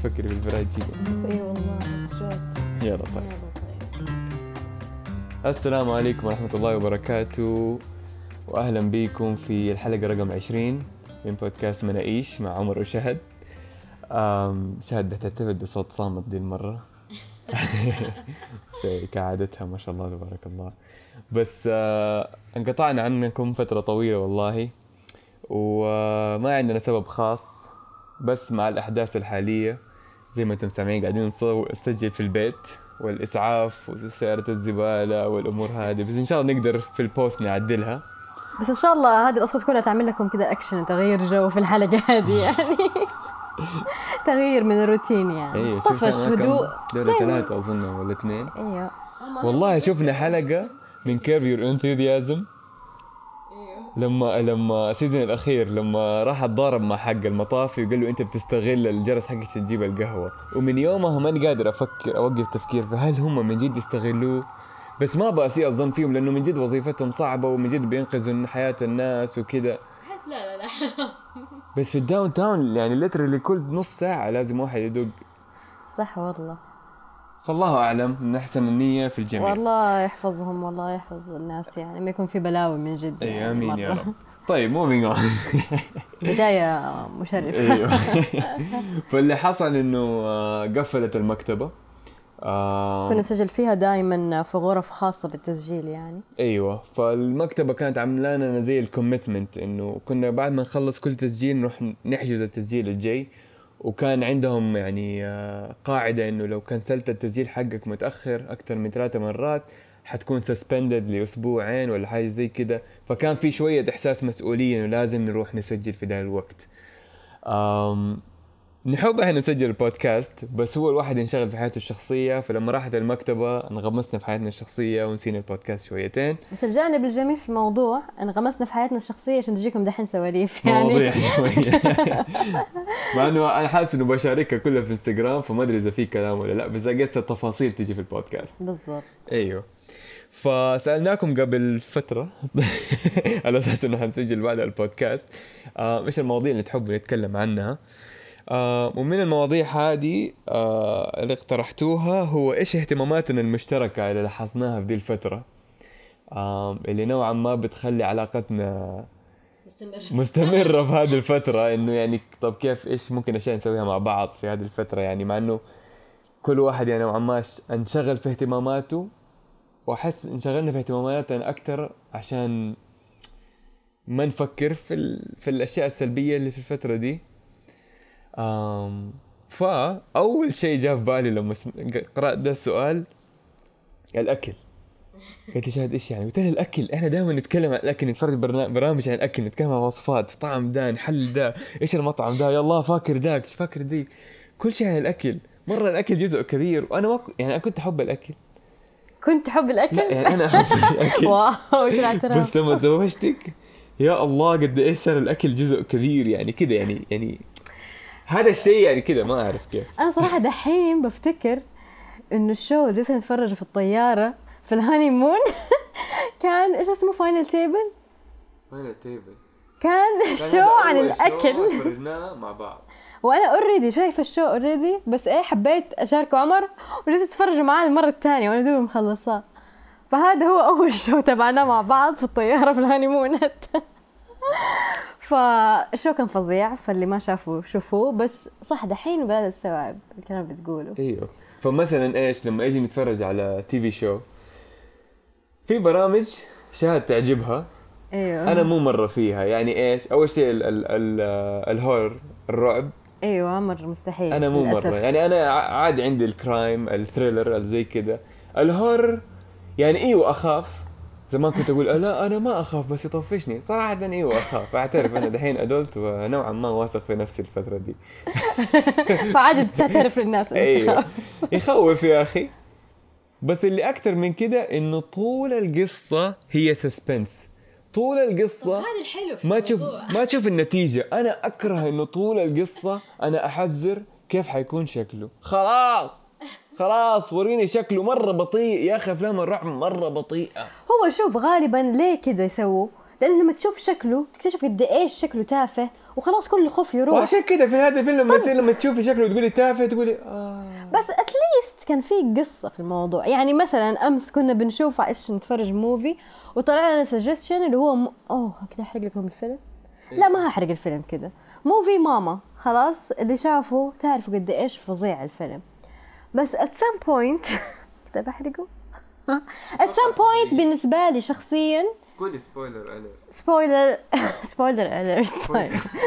تفكري بالفرايد تشيكن إي والله جد. يلا طيب. السلام عليكم ورحمة الله وبركاته. وأهلا بكم في الحلقة رقم 20 من بودكاست مناقيش مع عمر وشهد. شهد بتعتمد بصوت صامت دي المرة. كعادتها ما شاء الله تبارك الله. بس آه انقطعنا عنكم فترة طويلة والله. وما عندنا سبب خاص بس مع الأحداث الحالية زي ما أنتم سامعين قاعدين نسجل في البيت والإسعاف وسيارة الزبالة والأمور هذه بس إن شاء الله نقدر في ال post نعدلها. بس إن شاء الله هذه الأصوات كلها تعمل لكم كذا اكشن تغيير جو في الحلقة هذه يعني. تغيير من الروتين يعني. أيوه شوف طفش؟ هدوء. دولة ثلاثة أظن ولا اثنين. أيوه. والله شفنا حلقة من Curb Your Enthusiasm لما لما ال season الأخير لما راح أتضارب مع حق المطافي وقال له أنت بتستغل الجرس حقك تجيب القهوة. ومن يومها ماني قادر أفكر أوقف تفكير فهل هم من جد يستغلوه. بس ما بأسيء الظن فيهم لأنه من جد وظيفتهم صعبة ومن جد بينقذوا حياة الناس وكذا أحس لا لا لا. بس في ال downtown يعني literally كل نص ساعة لازم واحد يدق. صح والله. فالله أعلم من أحسن النيه في الجميع. والله يحفظهم والله يحفظ الناس يعني. ما يكون في بلاوي من جد اي يعني آمين يا مرة. رب. طيب moving on بداية مشرفه أيوه فاللي حصل إنه آه، قفلت المكتبة. آه كنا نسجل فيها دائما في غرف خاصة بالتسجيل يعني. أيوه. فالمكتبة كانت عاملة لنا زي ال commitment إنه كنا بعد ما نخلص كل تسجيل نروح نحجز التسجيل الجاي. وكان عندهم يعني آه، قاعدة إنه لو cancelت التسجيل حقك متأخر أكثر من ثلاثة مرات حتكون suspended لأسبوعين ولا حاجة زي كده. فكان في شوية إحساس مسؤولية إنه لازم نروح نسجل في ذا الوقت. نحب إحنا نسجل البودكاست بس هو الواحد ينشغل في حياته الشخصية فلما راحت المكتبة انغمسنا في حياتنا الشخصية ونسينا البودكاست شويتين. بس الجانب الجميل في الموضوع انغمسنا في حياتنا الشخصية عشان تجيكم دحين سواليف يعني. مواضيع شوية. مع إنه أنا حاسس إنه بشاركها كلها في إنستغرام فما أدري إذا في كلام ولا لأ بس اقصد التفاصيل تجي في البودكاست. بالضبط. أيوه. فسألناكم قبل فترة على أساس إنه حنسجل بعد البودكاست آه، إيش المواضيع اللي تحبوا نتكلم عنها؟ آه، ومن المواضيع هذه آه، اللي اقترحتوها هو إيش اهتماماتنا المشتركة اللي لاحظناها في دي الفترة؟ آه، اللي نوعا ما بتخلي علاقتنا مستمر مستمرة في هذه الفترة إنه يعني طب كيف إيش ممكن أشياء نسويها مع بعض في هذه الفترة؟ يعني مع إنه كل واحد يعني نوعا ما انشغل في اهتماماته وأحس انشغلنا في اهتماماتنا أكثر عشان ما نفكر في ال... في الأشياء السلبية اللي في الفترة دي. أم... فاول شيء جاء في بالي لما قرأت ده السؤال الأكل. قالت لي شاهد إيش يعني؟ قلت لها الأكل. إحنا دائما نتكلم عن الأكل نتفرج برامج عن الأكل نتكلم عن وصفات طعم ده نحل ده إيش المطعم ده يلا فاكر ذاك فاكر ذي كل شيء عن الأكل. مرة الأكل جزء كبير وأنا ما يعني أنا كنت أحب الأكل. كنت تحب الأكل؟ لا يعني أنا أحب الأكل. واو إيش الاعتراف بس لما تزوجتك يا الله قد إيش صار الأكل جزء كبير يعني كده يعني يعني هذا الشيء يعني كده ما أعرف كيف. أنا صراحة دحين بفتكر إنه ال show اللي جلسنا نتفرج في الطيارة في ال honeymoon كان إيش اسمه Final Table The Final Table كان show عن الأكل. فرجناه مع بعض. وأنا already شايفة ال show already بس إيه حبيت أشاركه عمر وجلست اتفرج معاه المرة الثانية وأنا دوبي مخلصاه. فهذا هو أول show تبعناه مع بعض في الطيارة في ال honeymoonات فال show كان فظيع فاللي ما شافوا شوفوه بس صح دحين بدأت استوعب الكلام اللي بتقوله إيوه. فمثلا إيش لما أجي نتفرج على TV show في برامج شاهد تعجبها إيوه. أنا مو مرة فيها. يعني إيش؟ أول شيء ال ال ال ال horror الرعب. إيوه عمر مستحيل أنا مو للأسف. مره يعني أنا عادي عندي ال crime ال thriller زي كده. ال horror يعني إيوه أخاف. زمان كنت أقول لا أنا ما أخاف بس يطفشني. صراحة إيوه أخاف. أعترف أنا دحين adult ونوعا ما واثق في نفسي الفترة دي. فعادي تعترف للناس إنك إيوه. يخوف يا أخي. بس اللي أكثر من كده إنه طول القصة هي سسبنس طول القصة هذا الحلو في ما تشوف. ما تشوف النتيجة. أنا أكره إنه طول القصة أنا أحذر كيف حيكون شكله. خلاص. خلاص وريني شكله مرة بطيء. يا أخي أفلام الرعب مرة بطيئة. هو شوف غالبا ليه كذا يسووا لأنه لما تشوف شكله تكتشف قد إيش شكله تافه وخلاص كل خوف يروح. وعشان كده في هذا الفيلم لما يصير لما تشوفي شكله وتقولي تافه تقولي آه. بس at least كان في قصة في الموضوع. يعني مثلا أمس كنا بنشوف إيش نتفرج movie وطلع لنا suggestion اللي هو م... أوه كده أحرق لكم الفيلم. لا ما هحرق الفيلم كده movie ماما خلاص اللي شافوا تعرفوا قد إيش فظيع الفيلم. بس at some point كده بحرقه at some point بالنسبة لي شخصيا قولي spoiler alert spoiler spoiler alert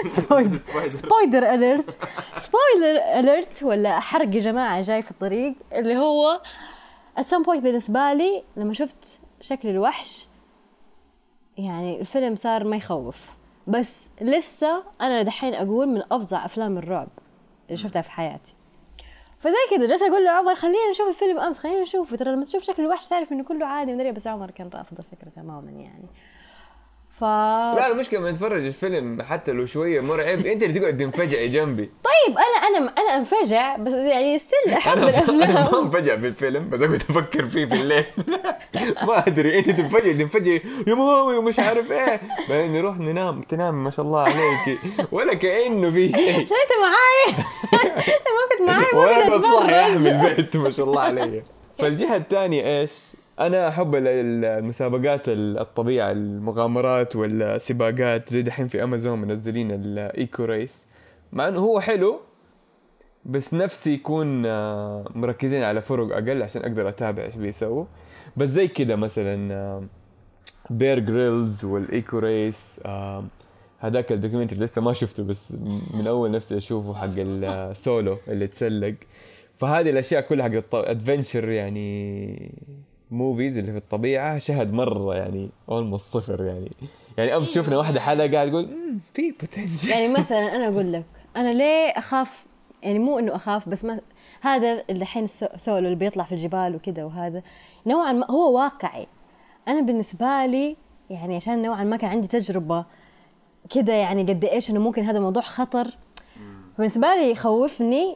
spoiler spoiler alert spoiler alert ولا حرق يا جماعة جاي في الطريق اللي هو at some point بالنسبة لي لما شفت شكل الوحش يعني الفيلم صار ما يخوف. بس لسه أنا دحين أقول من أفظع أفلام الرعب اللي شفتها في حياتي. فزي كذا جالسه أقول له عمر خلينا نشوف الفيلم امس خلينا نشوفه. ترى لما تشوف شكل الوحش تعرف إنه كله عادي مدري بس عمر كان رافض الفكرة تماما يعني. ف لا المشكلة لما نتفرج الفيلم حتى لو شوية مرعب. أنت اللي تقعد تنفجعي جنبي. طيب أنا أنا أنا أنفجع بس يعني ستيل احب أنا أصلاً- أنا ما الافلام أنفجع في الفيلم بس أقعد أفكر فيه في الليل. ما أدري أنت تنفجعي تنفجعي يا ماما ومش عارف إيه. بعدين نروح ننام تنام ما شاء الله عليك. ولا كأنه في شيء. عشان أنت معاي؟ ما كنت معاي وأنا كنت أتفرج. احمل البيت ما شاء الله علي فالجهة الثانية إيش؟ أنا أحب ال- ال- المسابقات ال- الطبيعة المغامرات ولا سباقات زي دحين في أمازون منزلين ال Eco Race. مع إنه هو حلو بس نفسي يكون آه، مركزين على فرق أقل عشان أقدر أتابع إيش بيسووا. بس زي كده مثلا بير جريلز وال Eco Race آه، هذاك ال documentary لسه ما شفته بس من أول نفسي أشوفه حق السولو اللي تسلق. فهذه الأشياء كلها حق adventure يعني movies اللي في الطبيعة شهد مرة يعني almost صفر يعني. يعني امس شفنا واحدة حلقه قاعد تقول "مم، في potential يعني مثلا أنا أقول لك أنا ليه أخاف؟ يعني مو إنه أخاف بس ما هذا اللي الحين سولو اللي بيطلع في الجبال وكذا وهذا نوعا ما هو واقعي. أنا بالنسبة لي يعني عشان نوعا ما كان عندي تجربة كذا يعني قد إيش إنه ممكن هذا الموضوع خطر. بالنسبة لي يخوفني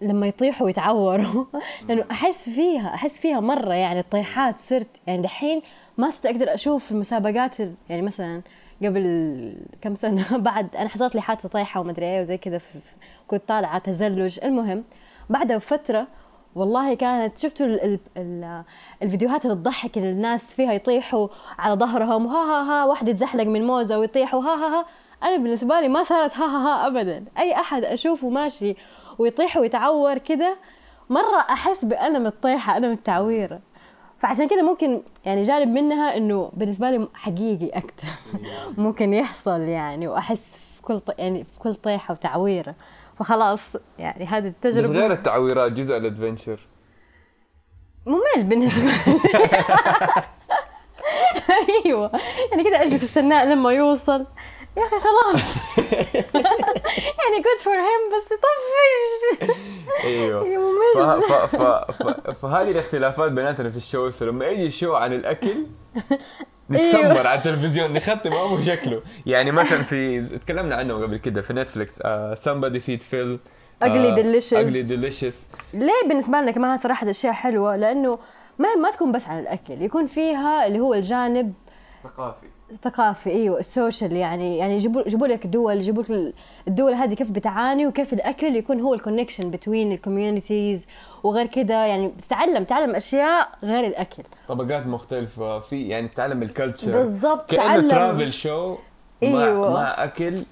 لما يطيحوا ويتعوروا. لأنه أحس فيها أحس فيها مرة يعني الطيحات صرت يعني دحين ما صرت أقدر أشوف المسابقات ال- يعني مثلا قبل كم سنة. بعد أنا حصلت لي حادثة طايحة ومدري إيه وزي كذا كنت طالعة تزلج. المهم بعدها بفترة والله كانت شفتوا ال ال ال الفيديوهات اللي تضحك اللي الناس فيها يطيحوا على ظهرهم؟ ها ها ها واحد يتزحلق من موزة ويطيحوا ها ها ها. أنا بالنسبة لي ما صارت ها ها ها ابدا. أي أحد أشوفه ماشي ويطيح ويتعور كده مرة أحس بألم الطيحه ألم التعويره فعشان كده ممكن يعني جانب منها إنه بالنسبة لي حقيقي أكثر ممكن يحصل يعني وأحس في كل ط... يعني في كل طيحة وتعويرة. فخلاص يعني هذه بس التجربه غير التعويرات جزء الادفنشر ممل بالنسبة لي. أيوه. يعني كده أجلس أستناه لما يوصل. يا أخي خلاص. يعني good for him بس طفش. أيوه. ف... ممل. ف... ف... ف... فهذه الاختلافات بيناتنا في ال show فلما يجي show عن الأكل نتسمر على التلفزيون نختم ابو شكله. يعني مثلا في تكلمنا عنه قبل كده في نتفلكس somebody feed Phil Ugly Delicious. ugly delicious. ليه بالنسبة لنا كمان صراحة أشياء حلوة؟ لأنه ما ما تكون بس عن الأكل يكون فيها اللي هو الجانب ثقافي. ثقافي إيوه ال social يعني يعني يجيبوا يجيبوا لك دول يجيبوا لك الدول هذه كيف بتعاني وكيف الأكل يكون هو ال connection بين ال communities وغير كده يعني بتتعلم تعلم أشياء غير الأكل طبقات مختلفة في يعني تتعلم ال culture بالضبط، تعلم. travel show مع أيوة. مع أكل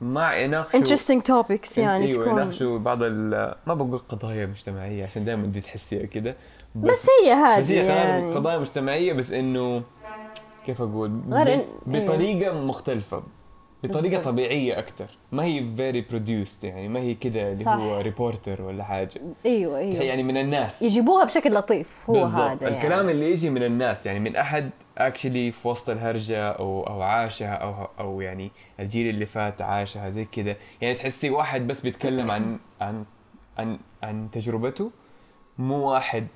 مع يناقشوا interesting topics يعني إيوه يناقشوا بعض ال ما بقول قضايا مجتمعية عشان دائما بدي تحسيها كده بس هي هذه بس هي يعني. قضايا مجتمعية بس إنه كيف أقول؟ غير إن- بطريقة مختلفة. بطريقة بالضبط. طبيعية أكثر ما هي very produced يعني ما هي كده اللي. هو reporter ولا حاجة. أيوه أيوه. يعني من الناس. يجيبوها بشكل لطيف هو هذا يعني. الكلام اللي يجي من الناس يعني من أحد actually في وسط الهرجة أو أو عاشها أو أو يعني الجيل اللي فات عاشها زي كذا يعني تحسي واحد بس بيتكلم عن عن عن عن تجربته مو واحد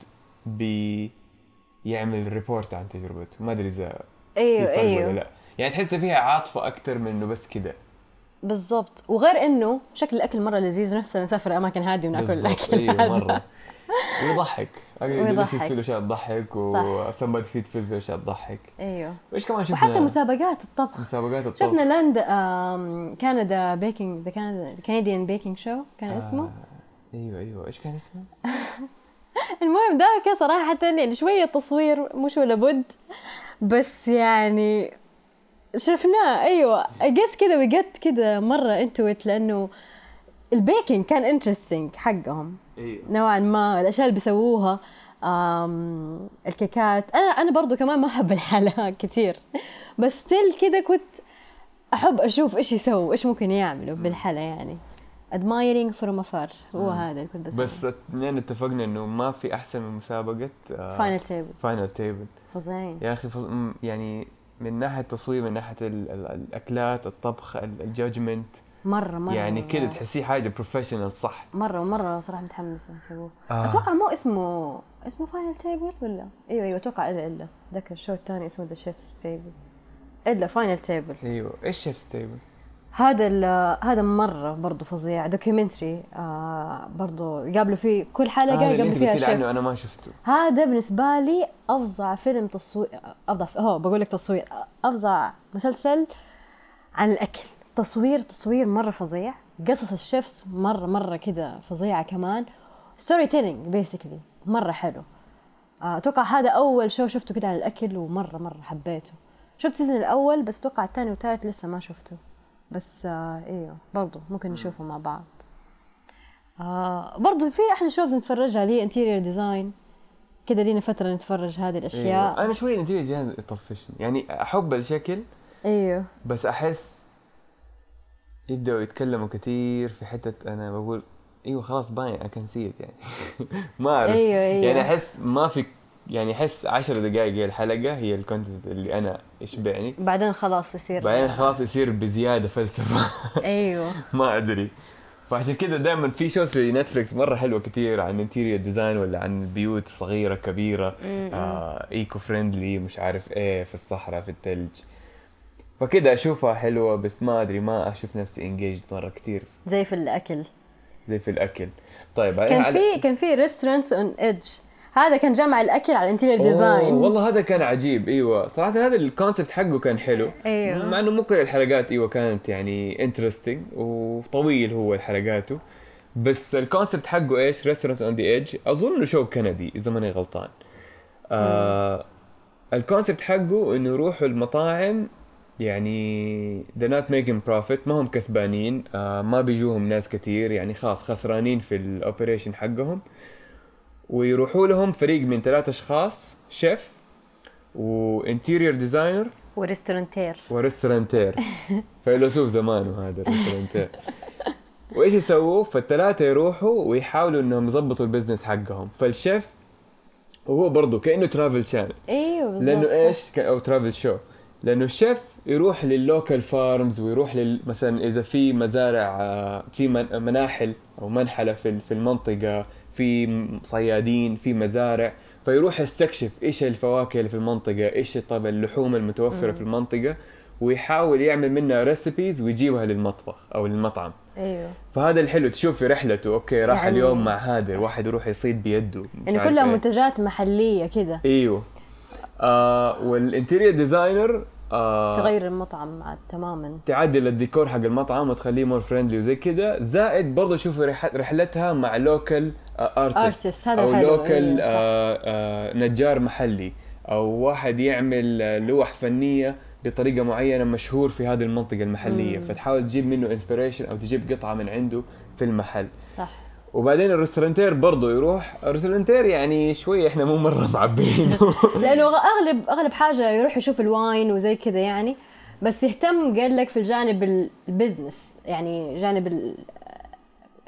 بيعمل ريبورت عن تجربته. ما أدري إذا في أيوه فرق ولا أيوه. لا. يعني تحس فيها عاطفه أكثر من إنه بس كذا بالضبط. وغير إنه شكل الأكل مرة لذيذ نفسنا نسافر أماكن هادية وناكل الأكل أيوه. مرة. ويضحك. ويضحك. فيه الاشياء تضحك. وسمبد فيد في اشياء تضحك أيوه. وإيش كمان شفنا؟ وحتى مسابقات الطبخ. مسابقات الطبخ. شفنا لاند كندا بيكنج ذا كندا كنديان بيكنج شو كان اسمه. آه. أيوه أيوه. إيش كان اسمه؟ المهم ذاك صراحة يعني شوية تصوير مش ولا بد. بس يعني شفناه أيوه اجس كذا وجت كذا مرة انتويت لأنه البيكنج كان انترستنج حقهم. أيوه. نوعا ما الأشياء اللي بيسووها الكيكات. أنا أنا برضو كمان ما أحب الحلا كثير بس still كده كنت أحب أشوف إيش يسووا إيش ممكن يعملوا بالحلا يعني. Admiring from afar. هو هذا اللي كنت بس بس اثنين اتفقنا إنه ما في أحسن من مسابقة Final Table Final Table فظيعين يا أخي فز... يعني من ناحية التصوير من ناحية ال... ال... الأكلات الطبخ ال judgment. مرة مرة يعني كذا. تحسيه حاجة professional صح؟ مرة مره صراحة متحمسه يسووه. آه. أتوقع مو اسمه اسمه Final Table ولا؟ إيوه إيوه أتوقع إلا إلا. ذاك ال show الثاني اسمه the Chef's Table إلا Final Table إيوه إيش Chef Table؟ هذا ال- هذا مرة برضه فظيع. documentary آه برضه يقابلوا فيه كل حلقة آه يقابلوا فيها شيف عنه أنا ما شفته. هذا بالنسبة لي أفظع فيلم تصوير أفظع هو بقول لك تصوير أفظع مسلسل عن الأكل. تصوير تصوير مرة فظيع. قصص ال chefs مرة مرة كذا فظيعة كمان. storytelling basically مرة حلو. آه، أتوقع هذا أول show شفته كده عن الأكل ومرة مرة حبيته. شفت ال season الأول بس أتوقع الثاني والثالث لسه ما شفته. بس آه أيوه برضو ممكن نشوفه مع بعض. آه برضو في أحلى shows نتفرجها اللي هي interior design كده لينا فترة نتفرج هذه الأشياء. أيوة. أنا شوي ال interior design يطفشني يعني أحب الشكل أيوه بس أحس يبدأوا يتكلموا كثير في حتة أنا بقول إيوه خلاص باين I can see يعني. ما أعرف. أيوة، أيوة. يعني أحس ما في يعني احس 10 دقائق هي الحلقة هي ال content اللي أنا يشبعني. بعدين خلاص يصير بعدين خلاص يصير بزيادة فلسفة. أيوه. ما أدري. فعشان كذا دائما في shows في نتفلكس مرة حلوة كثير عن interior design ولا عن البيوت صغيرة كبيرة. آه eco friendly مش عارف إيه في الصحراء في الثلج فكده أشوفها حلوة بس ما أدري ما أشوف نفسي engaged مرة كثير زي في الأكل. زي في الأكل. طيب كان على- في كان في Restaurants on Edge هذا كان جمع الأكل على ال interior design. والله هذا كان عجيب إيوه. صراحة هذا ال concept حقه كان حلو. أيوه. مع إنه مو كل الحلقات إيوه كانت يعني interesting وطويل هو حلقاته بس ال concept حقه إيش؟ Restaurant on the Edge أظن إنه show كندي إذا ماني غلطان. آه ال concept حقه إنه يروحوا المطاعم يعني they're not making profit ما هم كسبانين آه ما بيجوهم ناس كتير يعني خلاص خسرانين في ال operation حقهم. ويروحوا لهم فريق من ثلاث أشخاص شيف و interior designer و restaurateur و restaurateur فيلسوف زمانه هذا ال restaurateur وإيش يسووا؟ فالثلاثة يروحوا ويحاولوا إنهم يظبطوا ال business حقهم. فالشيف وهو برضه كأنه Travel Channel إيوه بالضبط. لأنه. إيش؟ أو travel show لأنه الشيف يروح لل local farms ويروح لل مثلا إذا في مزارع آه، في من- مناحل أو منحلة في في المنطقة في صيادين في مزارع فيروح يستكشف إيش الفواكه اللي في المنطقة إيش طب اللحوم المتوفرة في المنطقة ويحاول يعمل منها recipes ويجيبها للمطبخ أو للمطعم. أيوه. فهذا الحلو تشوف في رحلته okay راح يعني- اليوم مع هذا الواحد يروح يصيد بيده يعني كلها إيه. منتجات محلية كده. أيوه. آه وال interior designer آه تغير المطعم تماما. تعدل الديكور حق المطعم وتخليه more friendly وزي كذا زائد برضه شوفوا رح- رحلتها مع local artist هذا أو local صح. آه آه نجار محلي. أو واحد يعمل آه، لوح فنية بطريقة معينة مشهور في هذه المنطقة المحلية. فتحاول تجيب منه inspiration أو تجيب قطعة من عنده في المحل. صح. وبعدين ال restaurateur برضه يروح. ال restaurateur يعني شوي إحنا مو مرة معبيين. لأنه اغلب أغلب حاجة يروح يشوف ال wine وزي كذا يعني. بس يهتم قال لك في الجانب ال business يعني جانب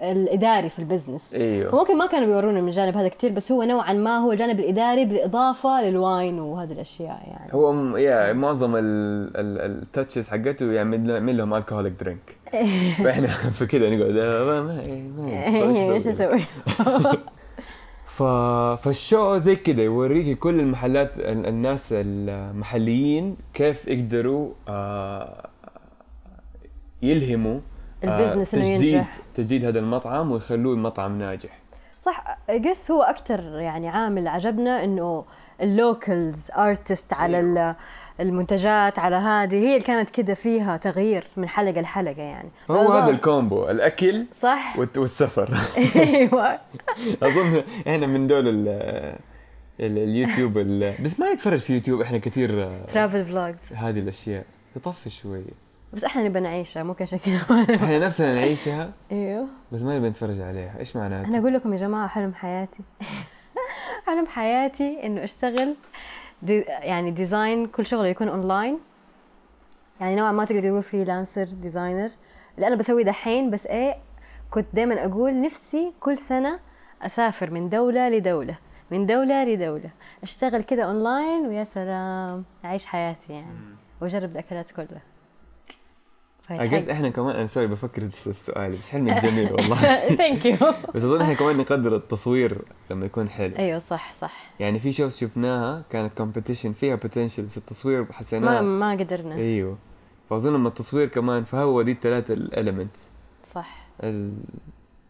الإداري في ال business. إيوه. ممكن ما كانوا بيورونا من الجانب هذا كثير بس هو نوعا ما هو الجانب الإداري بالإضافة لل wine وهذه الأشياء يعني. هو م- يا معظم ال touches حقته يعمل يعمل لهم alcoholic drink فإحنا في كذا نقعد آه، ما ما إيش أسوي؟ ف... فال show زي كذا يوريكي كل المحلات ال- الناس المحليين كيف يقدروا آه، يلهموا ال business إنه تجديد ينجح. تجديد هذا المطعم ويخلوه مطعم ناجح. صح قس هو أكثر يعني عامل عجبنا إنه ال locals artist على ال- المنتجات على هذه هي اللي كانت كده فيها تغيير من حلقة لحلقة يعني. فالله- هذا ال combo الأكل صح. والسفر. أيوه. أظن إحنا من دول ال ال- اليوتيوب ال- بس ما نتفرج في يوتيوب إحنا كثير آه، travel vlogs هذه الأشياء. تطفي شوية بس إحنا نبى نعيشها مو كذا إحنا نفسنا نعيشها إيوه. بس ما نبي نتفرج عليها. إيش أنا معناته؟ أقول لكم يا جماعة حلم حياتي. حلم حياتي إنه أشتغل دي يعني design كل شغله يكون اونلاين يعني نوعا ما تقدر تقول freelancer designer اللي أنا بسويه دحين بس إيه كنت دائما أقول نفسي كل سنة أسافر من دولة لدولة من دولة لدولة. أشتغل كده اونلاين ويا سلام أعيش حياتي يعني. وأجرب الأكلات كلها. I guess إحنا كمان أنا sorry بفكر الس- السؤال بس حلمك جميل والله. thank you بس أظن إحنا كمان نقدر التصوير لما يكون حلو. أيوه صح صح. يعني في shows شفناها كانت competition فيها potential بس التصوير ما حسيناه. ما قدرنا. أيوه. فأظن لما التصوير كمان فهو دي الثلاثه ال elements صح.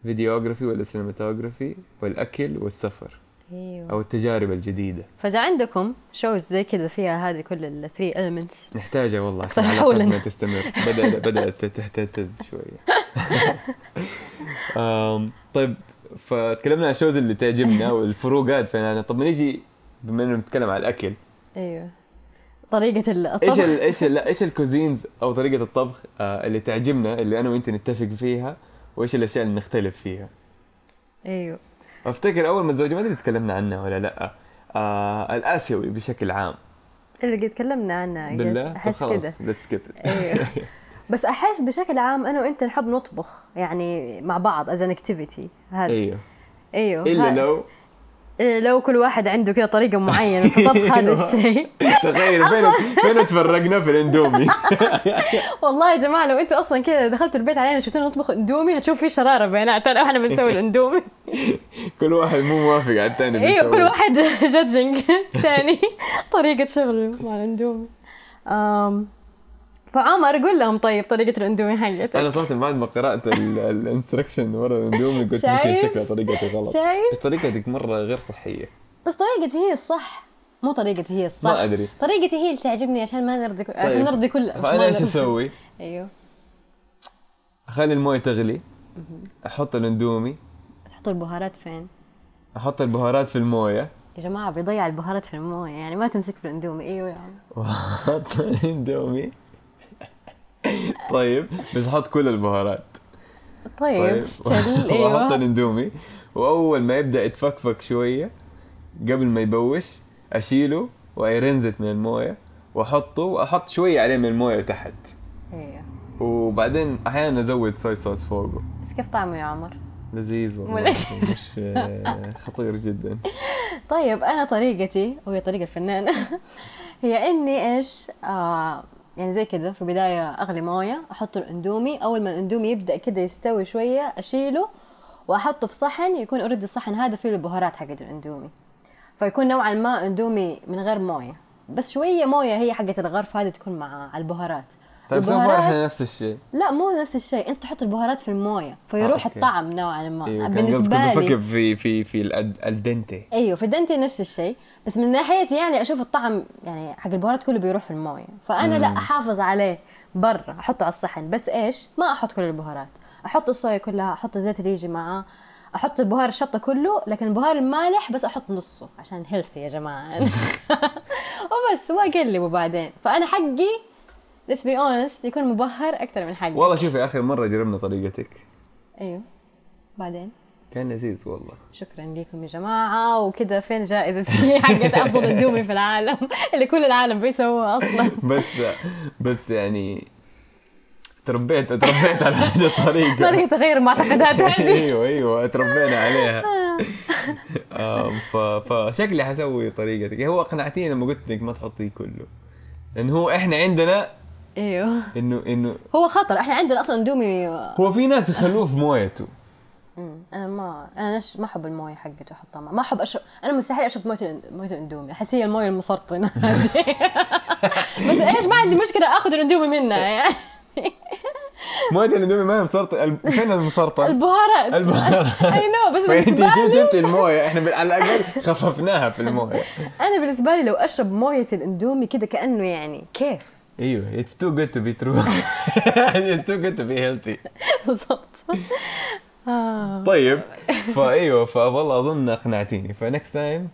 ال videography وال cinematography والأكل والسفر. إيوه. أو التجارب الجديدة. فإذا عندكم shows زي كذا فيها هذه كل ال three elements نحتاجها والله عشان علاقتنا لنا. تستمر. بدأ بدأت تهتز شوية. أم، طيب فتكلمنا عن ال shows اللي تعجبنا والفروقات. فين طب نيجي بما انه نتكلم على الأكل. إيوه. طريقة ال- إيش الطبخ ال إيش ال إيش ال cuisines أو طريقة الطبخ آه اللي تعجبنا اللي أنا وأنت نتفق فيها وإيش الأشياء اللي نختلف فيها؟ إيوه. أفتكر أول ما تزوجنا ما أدري تكلمنا عنها ولا لأ. آه الآسيوي بشكل عام. اللي قد تكلمنا عنها. بالله؟ أحس كذا خلاص let's أيوه بس أحس بشكل عام أنا وأنت نحب نطبخ يعني مع بعض as an activity هذا. أيوه. أيوه. إلا لو لو كل واحد عنده كذا طريقة معينة في طبخ هذا الشيء. تخيل فين فين تفرقنا في الاندومي؟ والله يا جماعة لو أنتوا أصلا كذا دخلتوا البيت علينا شفتونا نطبخ اندومي هتشوف في شرارة بيناتنا وإحنا بنسوي الاندومي. كل واحد مو موافق على الثاني أيوه. كل واحد judging ثاني طريقة شغله مع الاندومي. فعمر قول لهم طيب طريقة الأندومي حقتك أنا صراحة بعد ما قرأت الانستركشن ورا الأندومي قلت؟ يمكن شكلها طريقتي غلط شايف؟ بس طريقتك مرة غير صحية بس طريقتي هي الصح مو طريقتي هي الصح ما أدري. طريقتي هي اللي تعجبني عشان ما نرضي كل... عشان طيب. نرضي كل فانا إيش أسوي؟ أيوه أخلي الموية تغلي أحط الأندومي تحط البهارات فين؟ أحط البهارات في الموية يا جماعة بيضيع البهارات في الموية يعني ما تمسك في الأندومي أيوه يا عم واحط الأندومي طيب بس أحط كل البهارات طيب ستيل واحط أيوه. الاندومي وأول ما يبدأ يتفكفك شوية قبل ما يبوش أشيله وأيرنزت من الموية وأحطه وأحط شوية عليه من الموية تحت أيوه. وبعدين أحيانا أزود صويا صوص فوقه. بس كيف طعمه يا عمر؟ لذيذ والله. مش آه، خطير جدا. طيب أنا طريقتي وهي طريقة الفنانه هي إني إيش آه يعني زي كذا في البداية أغلي مويه أحط الأندومي. أول ما الأندومي يبدأ كذا يستوي شوية أشيله وأحطه في صحن يكون اوريدي الصحن هذا فيه البهارات حقت الأندومي. فيكون نوعا ما أندومي من غير مويه بس شوية مويه هي حقت الغرف هذه تكون مع البهارات. طيب البهارات- إحنا نفس الشيء. لا مو نفس الشيء. أنت تحط البهارات في الموية فيروح أوكي. الطعم نوعا ما. كان بالنسبة لي. بفكر في في في الدنتي أيوه في الدنتي نفس الشيء. بس من ناحيتي يعني أشوف الطعم يعني حق البهارات كله بيروح في الموية. فأنا لا أحافظ عليه برا أحطه على الصحن. بس إيش؟ ما أحط كل البهارات. أحط الصويا كلها أحط الزيت اللي يجي معاه. أحط البهار الشطة كله لكن البهار المالح بس أحط نصه عشان healthy يا جماعة. وبس وأقلبه بعدين. فأنا حقي let's be honest يكون مبهر أكثر من حقي والله شوفي اخر مرة جربنا طريقتك. أيوه. بعدين؟ كان لذيذ والله. شكرا لكم يا جماعة. وكذا فين جائزة حقت أفضل اندومي في العالم؟ اللي كل العالم بيسووها أصلا. بس بس يعني تربيت تربيت على هذه الطريقة. ما تقدر تغير المعتقدات هذه أيوه أيوه تربينا عليها. ف... فشكلي حسوي طريقتك. هو أقنعتيني لما قلت لك ما تحطيه كله. لأنه هو إحنا عندنا إيوه. إنه إنه هو خطر إحنا عندنا أصلا اندومي هو في ناس يخلوه في مويته. أنا ما أنا نش... ما أحب الموية حقته أحطها ما أحب أشرب أنا مستحيل أشرب موية موية الإندومي أحس هي الموية المسرطنه بس إيش ما عندي مشكلة آخذ الإندومي منها. يعني موية الإندومي ما هي مسرطنه فين المسرطن؟ البهارات. البهارات. اي No بس بالنسبة لي جبت الموية إحنا على الأقل خففناها في الموية. أنا بالنسبة لي لو أشرب موية الإندومي كده كأنه يعني كيف؟ أيوه it's too good to be true. It's too good to be healthy. بالضبط آه. طيب فايوه فوالله أظن أقنعتيني. ف next time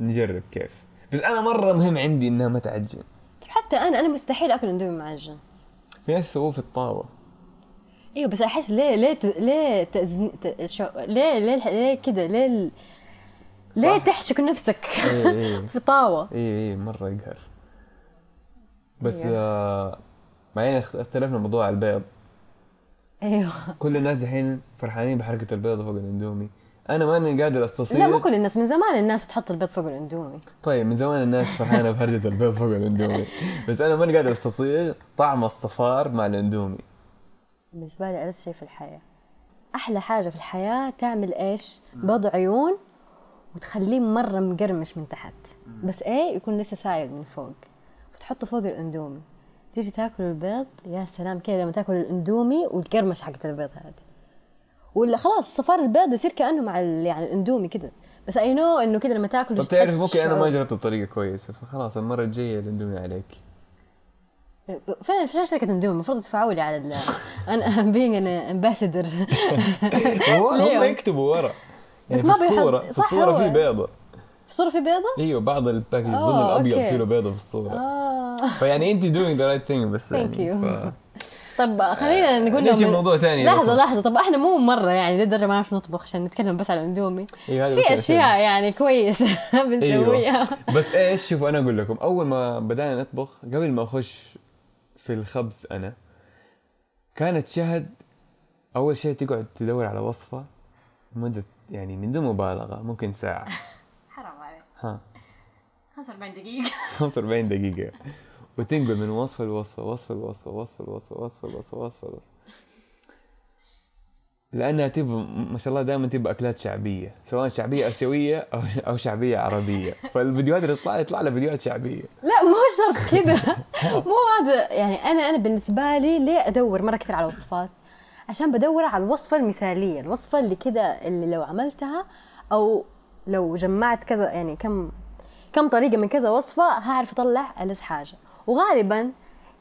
نجرب كيف. بس أنا مرة مهم عندي إنها ما تعجن. طب حتى أنا أنا مستحيل أكل إندومي معجن في ناس يسووه في الطاوه إيوه بس أحس ليه ليه ليه تأزن... شو... ليه ليه ليه كده؟ ليه ليه. تحشك نفسك؟ اي اي في طاوه اي اي مرة يقهر. بس. آه اختلفنا موضوع البيض أيوه. كل الناس الحين فرحانين بحركة البيض فوق الاندومي. أنا ماني قادر استصيغ لا مو كل الناس من زمان الناس تحط البيض فوق الاندومي. طيب من زمان الناس فرحانة بهرجه البيض فوق الاندومي. بس أنا ماني قادر أستصيغ طعم الصفار مع الاندومي. بالنسبة لي ألذ شيء في الحياة. أحلى حاجة في الحياة تعمل إيش؟ بيض عيون وتخليه مرة مقرمش من تحت. بس إيه؟ يكون لسه سايل من فوق. وتحطه فوق الأندومي. تيجي تاكل البيض يا سلام كذا لما تاكل الأندومي والقرمش حقت البيض هذه. ولا خلاص صفار البيض يصير كأنه مع ال- يعني الأندومي كده بس I know إنه كده لما تاكل طب تعرف ممكن أنا ما. جربته بطريقة كويسة فخلاص المرة الجاية الأندومي عليك. فين فين شركة أندومي المفروض تدفعوا لي على ال أنا بينج أنا امباسدر هم؟ يكتبوا ورا. يعني بس في ما بيحط- الصورة في هو. في بيضة. في صورة في بيضة؟ أيوه بعض الباكج ضمن آه، الأبيض. فيه له بيضة في الصورة. آه. فيعني انت دوينج ذا رايت ثينج بس Thank يعني you. طب خلينا نقول نمشي لهم موضوع ثاني لحظة لحظة. طب إحنا مو مرة يعني لدرجه ما نعرف نطبخ عشان نتكلم بس على الاندومي إيه، هذا بس في اشياء يعني كويسه بنسويها. بس إيش شوفوا أنا أقول لكم. أول ما بدأنا نطبخ قبل ما أخش في الخبز أنا كانت شهد أول شيء تقعد تدور على وصفة مدة يعني من دون مبالغة ممكن ساعة. ها. 45 دقيقة. 45 دقيقة. وتنقل من وصفه لوصفه وصفه لوصفه وصفه لوصفه وصفه لوصفه وصفه لوصفه لأنها تبغى ما شاء الله دائما تبغى أكلات شعبية سواء شعبية آسيوية أو أو شعبية عربية. فالفيديوهات اللي تطلع يطلع لها فيديوهات شعبية. لا مو شرط كذا. مو هذا. يعني أنا أنا بالنسبة لي ليه أدور مرة كثير على وصفات عشان بدور على الوصفة المثالية الوصفة اللي كذا اللي لو عملتها أو لو جمعت كذا يعني كم كم طريقة من كذا وصفة هعرف أطلع ألذ حاجة. وغالبا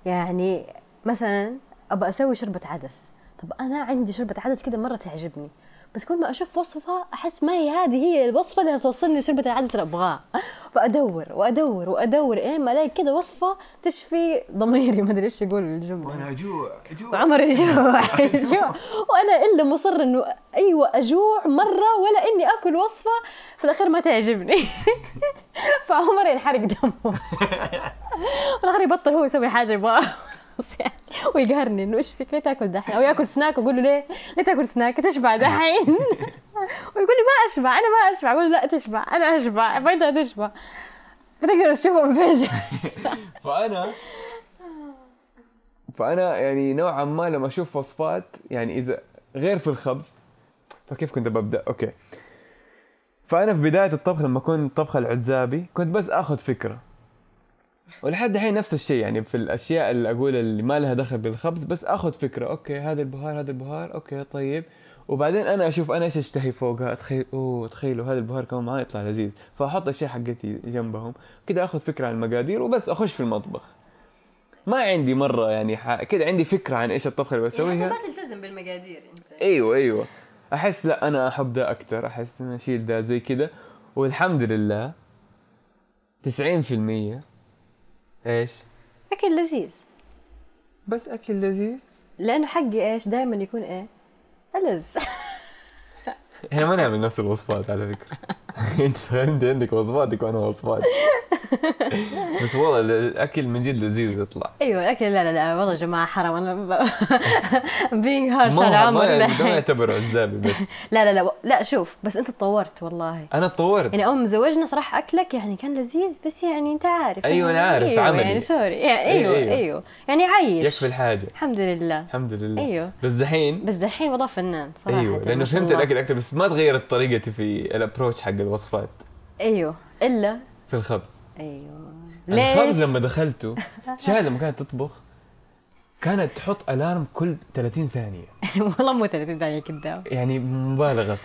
يعني مثلا أبى أسوي شوربه عدس. طب أنا عندي شوربه عدس كده مرة تعجبني. بس كل ما أشوف وصفة أحس ما هي هذه هي الوصفة اللي هتوصلني لشوربه العدس اللي أبغاها. فأدور وأدور وأدور إيه ما ألاقي كده وصفة تشفي ضميري. ما أدري إيش يقول الجمله أجوع. أجوع. وعمر يجوع. يجوع. وأنا إلا مصر إنه أيوه أجوع مرة ولا إني آكل وصفة في الأخير ما تعجبني. فعمر ينحرق دمه. في الأخير يبطل هو يسوي حاجة يبغاها يعني ويقهرني إنه إيش فيك ليه تاكل دحين؟ أو ياكل سناك؟ واقول له ليه؟ ليه تاكل سناك؟ تشبع دحين. ويقول لي ما أشبع أنا ما أشبع. أقول له لا تشبع أنا أشبع. فانت تشبع. فتقدر تشوفه من فين فانا فأنا يعني نوعا ما لما أشوف وصفات يعني إذا غير في الخبز فكيف كنت ببدأ؟ أوكي. فأنا في بداية الطبخ لما كنت طبخ العزابي كنت بس آخذ فكرة. ولحد الحين نفس الشيء يعني في الأشياء اللي أقول اللي ما لها دخل بالخبز بس آخذ فكرة. Okay هذا البهار هذا البهار. Okay طيب. وبعدين أنا أشوف أنا إيش أشتهي فوقها؟ اتخيل أوه تخيلوا هذا البهار كمان معاه يطلع لذيذ. فأحط الأشياء حقتي جنبهم. كده آخذ فكرة عن المقادير وبس أخش في المطبخ. ما عندي مرة يعني ح... كده عندي فكرة عن إيش الطبخه اللي بسويها. تلتزم بالمقادير أنت. أيوه أيوه. أحس لا أنا أحب ده أكثر أحس إن أشيل ده زي كده. والحمد لله 90% إيش؟ أكل لذيذ. بس أكل لذيذ؟ لأنه حقي إيش؟ دائما يكون إيه؟ ألذ. إحنا ما نعمل نفس الوصفات على فكرة. انت انت عندك وصفاتك وأنا وصفاتي. بس والله الأكل من جد لذيذ يطلع. أيوه الأكل لا لا لا والله يا جماعة حرام. أنا being harsh على ما عمر ما يعتبر عزابي بس. لا لا لا لا شوف بس أنت تطورت والله. أنا تطورت. يعني اول ما زوجنا صراحة أكلك يعني كان لذيذ بس يعني أنت عارف. أيوة، أنا يعني عارف، أيوه عملي. يعني sorry. يعني أيوة، أيوه أيوة. أيوه. يعني عايش. يكفي الحاجة. الحمد لله. الحمد لله. أيوه. بس دحين؟ بس دحين والله فنان صراحة. أيوه لأنه فهمت. الأكل أكثر بس ما تغيرت طريقتي في ال approach حق الوصفات. أيوه إلا في الخبز. أيوه. الخبز لما دخلته شاهد لما كانت تطبخ؟ كانت تحط alarm كل 30 ثانية. والله مو 30 ثانية كذاب يعني مبالغة.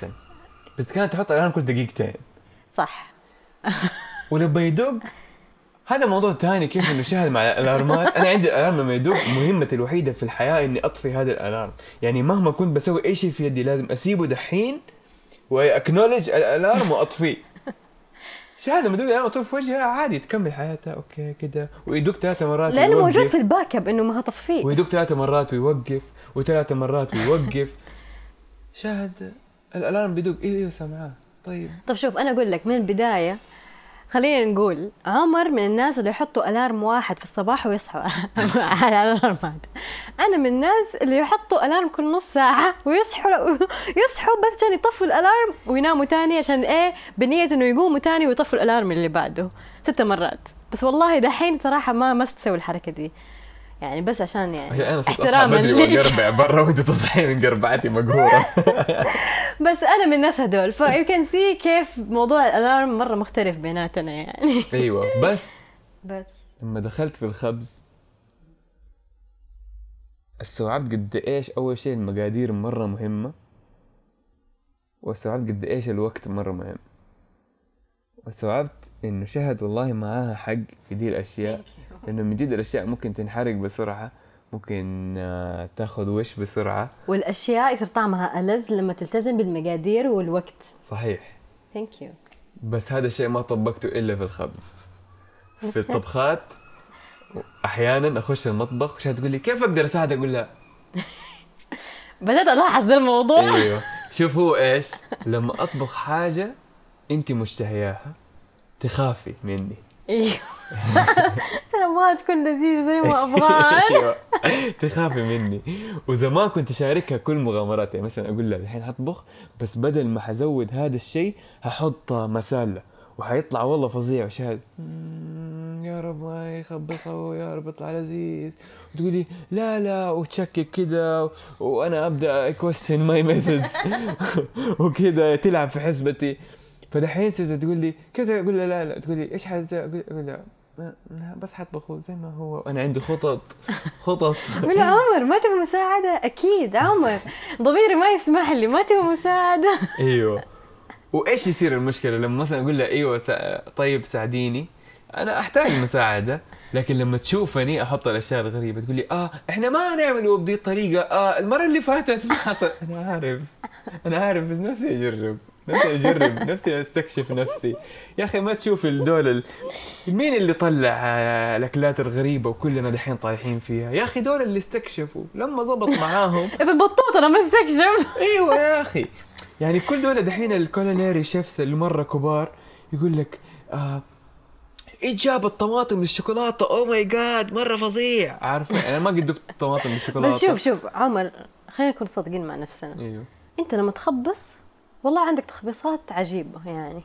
بس كانت تحط alarm كل دقيقتين. صح. ولما يدق هذا موضوع ثاني كيف إنه شاهد مع ال alarmات. أنا عندي ال alarm لما يدق مهمتي الوحيدة في الحياة إني أطفي هذا ال alarm. يعني مهما كنت بسوي أي شيء في يدي لازم أسيبه دحين و acknowledge ال alarm واطفيه شاهد لما يدق ال alarm طول في وجهها عادي تكمل حياتها. okay كده. ويدق ثلاث مرات لأنه ويوقف. موجود في ال backup إنه ما هطفيه ويدق ثلاث مرات ويوقف وثلاث مرات ويوقف. شاهد ال alarm بيدق. أيوه أيوه سامعاه. طيب. طب شوف أنا أقول لك من البداية خلينا نقول عمر من الناس اللي يحطوا alarm واحد في الصباح ويصحوا. على ال alarm أنا من الناس اللي يحطوا alarm كل نص ساعة ويصحوا يصحوا بس عشان يطفوا ال alarm ويناموا تاني عشان إيه؟ بنية إنه يقوموا تاني ويطفوا ال alarm اللي بعده. ست مرات. بس والله دحين صراحة ما ما تسوي الحركة دي. يعني بس عشان يعني عشان أنا صرت أصحى بدري. وأقربع برا وأنت تصحي من قربعتي مقهورة. بس أنا من الناس هدول ف you can see كيف موضوع ال alarm مرة مختلف بيناتنا يعني. أيوه بس بس. لما دخلت في الخبز استوعبت قد إيش أول شيء المقادير مرة مهمة واستوعبت قد إيش الوقت مرة مهم. واستوعبت إنه شهد والله معاها حق في دي الأشياء. إنه من جد الأشياء ممكن تنحرق بسرعة ممكن آه، تاخذ وش بسرعة. والأشياء يصير طعمها ألذ لما تلتزم بالمقادير والوقت. صحيح. ثانك يو بس هذا الشيء ما طبقته إلا في الخبز. في الطبخات أحيانا أخش المطبخ وشها تقول لي كيف أقدر أساعدك؟ أقول لها بدأت ألاحظ ده الموضوع. أيوه. شوف هو إيش لما أطبخ حاجة انت مشتهياها تخافي مني. أيوه بس أنا ابغاها تكون لذيذة زي ما ابغاها أيوه تخافي مني. وزمان كنت أشاركها كل مغامراتي يعني مثلا أقول لها الحين حطبخ بس بدل ما حزود هذا الشيء ححط مسالة. وحيطلع والله فظيع. وشهد "مم، يا رب ما يخبصه يا رب يطلع لذيذ. وتقولي لا لا. وتشكك كده. وأنا أبدأ question my methods وكده تلعب في حسبتي. فدحين صرت تقول لي كيف أقول لها لا لا. تقول لي إيش حتسوي أقول لها "ما- ما- بس حطبخه زي ما هو. أنا عندي خطط. خطط. له عمر ما تبغى مساعدة؟ أكيد عمر. ضميري ما يسمح لي ما تبغى مساعدة. أيوه. وإيش يصير المشكلة؟ لما مثلا أقول لها أيوه سا... طيب ساعديني. أنا أحتاج مساعدة لكن لما تشوفني أحط الاشياء الغريبه تقول لي آه إحنا ما نعمله بدي الطريقة آه المرة اللي فاتت. ما حصل أنا عارف. أنا عارف بس نفسي أجرب. نفسي أجرب نفسي أستكشف نفسي. يا أخي ما تشوف الدول ال... مين اللي طلع آه، الأكلات الغريبة وكلنا دحين طايحين فيها؟ يا أخي دول اللي استكشفوا. لما زبط معاهم ابن بطوط أنا ما استكشف. أيوه يا أخي. يعني كل دول دحين الكولينيري شيفس اللي مرة كبار يقول لك آه إيش جاب الطماطم للشوكولاتة؟ oh my God مرة فظيع. عارف أنا ما قد دقت طماطم للشوكولاتة. بس شوف شوف عمر خلينا نكون صادقين مع نفسنا. أيوه. أنت لما تخبص والله عندك تخبيصات عجيبة يعني.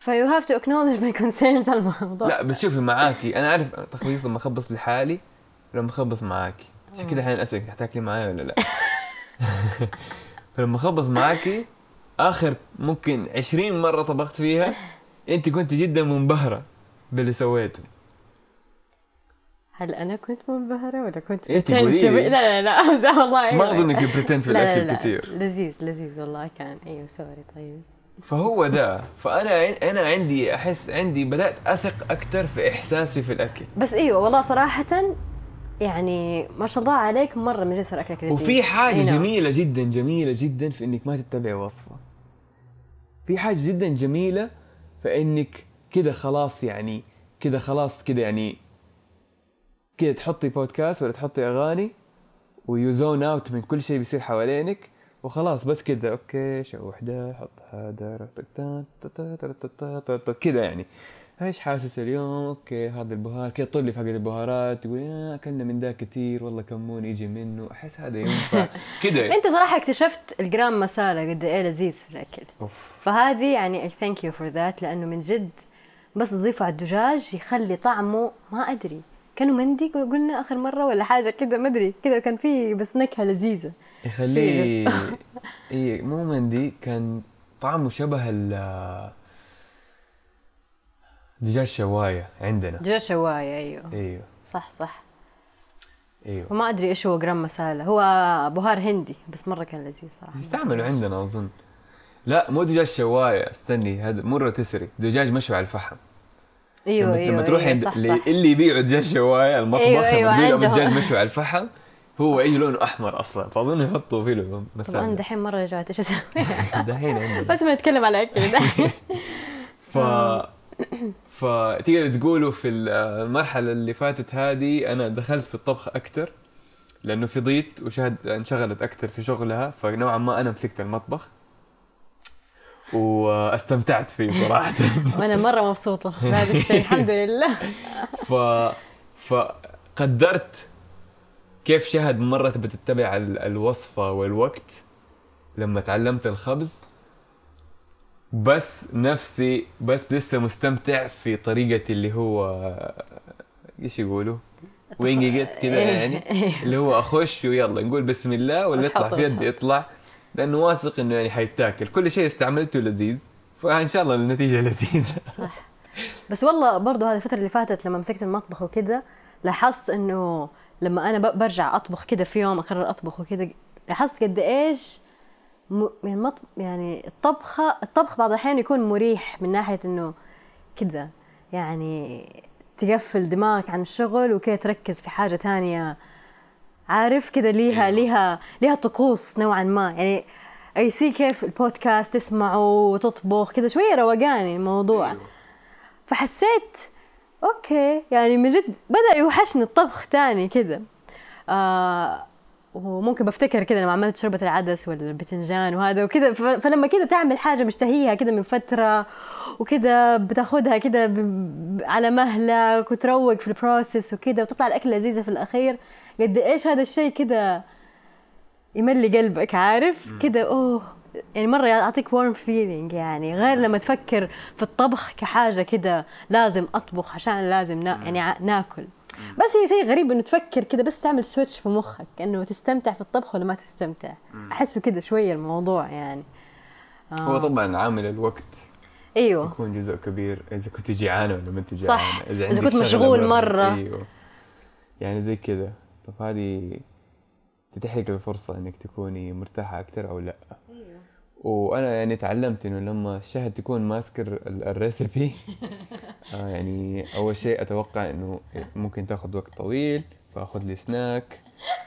ف you have to acknowledge my concerns على الموضوع. لا بس شوفي معاكي أنا عارف تخبيص لما أخبص لحالي ولما أخبص معاكي. عشان كذا الحين أسألك حتاكلي معايا ولا لا؟ فلما أخبص معاكي آخر ممكن 20 مرة طبخت فيها أنت كنت جدا منبهرة باللي سويته. هل أنا كنت منبهرة ولا كنت انت pretend قولي. لا لا لا أمزح والله ما اظنك pretend في لا لا الأكل لا. كثير لذيذ لذيذ والله كان. أيوه سوري طيب. فهو ده. فأنا أنا عندي أحس عندي بدأت أثق أكثر في إحساسي في الأكل. بس أيوه والله صراحة يعني ما شاء الله عليك مرة من جسر أكلك لذيذ. وفي حاجة أي نعم. جميلة جدا جميلة جدا في إنك ما تتبعي وصفة. في حاجة جدا جميلة فانك كده خلاص يعني كده خلاص كده يعني كذا تحطي بودكاست ولا تحطي أغاني و you zone out من كل شيء بيصير حوالينك وخلاص بس كذا. okay شوي ده حط هذا كذا يعني. إيش حاسس اليوم؟ okay هذا البهار كذا طلي في هذه البهارات تقول أكلنا من ذا كثير والله كمون يجي منه. أحس هذا ينفع. كذا. أنت صراحة اكتشفت ال garam masala قد إيه لذيذ في الأكل. أوف. فهذه يعني thank you for that لأنه من جد بس تضيفه على الدجاج يخلي طعمه ما أدري. كانوا مندي قلنا آخر مرة ولا حاجة كذا ما أدري كذا كان فيه بس نكهة لذيذة. يخليه اي مو مندي كان طعمه شبه ال دجاج شواية عندنا. دجاج شواية أيوه. أيوه. صح صح. أيوه. وما أدري إيش هو جرام مسالة. هو بهار هندي بس مرة كان لذيذ صراحة. يستعملوا عندنا أظن. لا مو دجاج شواية استني هذا مرة تسري. دجاج مشوي على الفحم. إيوه لما, إيوه لما تروح أيوة عند صح اللي, صح. اللي يبيعوا دجاج شواية المطبخ أيوة، لما أيوة، لهم عندهم. دجاج مشوي على الفحم هو أي لونه أحمر أصلا فأظن يحطوا فيه له طبعا مسالة دحين مرة جوعت إيش أسوي؟ دحين بس ما نتكلم على أكل دحين ف فتقدر تقولوا في المرحلة اللي فاتت هذه أنا دخلت في الطبخ أكتر لأنه فضيت وشهد انشغلت أكتر في شغلها فنوعا ما أنا مسكت المطبخ. واستمتعت فيه صراحة وأنا مرة مبسوطة بهذا الشيء الحمد لله ف فقدرت كيف شهد مرة تبي تتبع ال- الوصفة والوقت لما تعلمت الخبز بس نفسي بس لسه مستمتع في طريقة اللي هو إيش يقولوا؟ وينج كذا إيه. يعني اللي هو أخش ويلا نقول بسم الله واللي يطلع. في يدي يطلع لأنه واثق إنه يعني حيتاكل. كل شيء استعملته لذيذ. فإن شاء الله النتيجة لذيذة. بس والله برضو هذه الفترة اللي فاتت لما مسكت المطبخ وكده لاحظت إنه لما أنا برجع أطبخ كده في يوم أقرر أطبخ وكده لاحظت قد إيش م... يعني. يعني الطبخه الطبخ بعض الأحيان يكون مريح من ناحية إنه كده يعني تقفل دماغك عن الشغل وكده تركز في حاجة تانية. عارف كده ليها ليها ليها طقوس نوعا ما. يعني اي سي كيف البودكاست تسمعه وتطبخ كده شوية روقاني الموضوع. فحسيت okay يعني من جد بدأ يوحشني الطبخ تاني كده. آه وممكن بفتكر كده لما عملت شوربة العدس ولا البتنجان وهذا ف- فلما كده تعمل حاجة مشتهيها كده من فترة وكده بتاخدها كده ب- ب- على مهلك وتروق في ال process وكده وتطلع الأكل لذيذة في الأخير. قد إيش هذا الشيء كده يملي قلبك عارف؟ كده أوه. يعني مرة يعطيك warm feeling يعني غير لما تفكر في الطبخ كحاجة كده لازم أطبخ عشان لازم نا يعني ناكل. بس هي شيء غريب إنه تفكر كده بس تعمل سويتش في مخك إنه تستمتع في الطبخ ولا ما تستمتع. أحسه كده شوية الموضوع يعني. هو طبعا عامل الوقت. أيوه. يكون جزء كبير إذا كنت جيعانه ولا ما انت جيعانه صح. إذا عندك كنت مشغول برا. مرة. أيوه. يعني زي كذا طب هذه تتيح لك الفرصة إنك تكوني مرتاحة أكثر أو لأ. وأنا يعني تعلمت إنه لما الشهد تكون ماسك ال- ال recipe آه يعني أول شيء أتوقع إنه ممكن تاخذ وقت طويل فأخذ لي سناك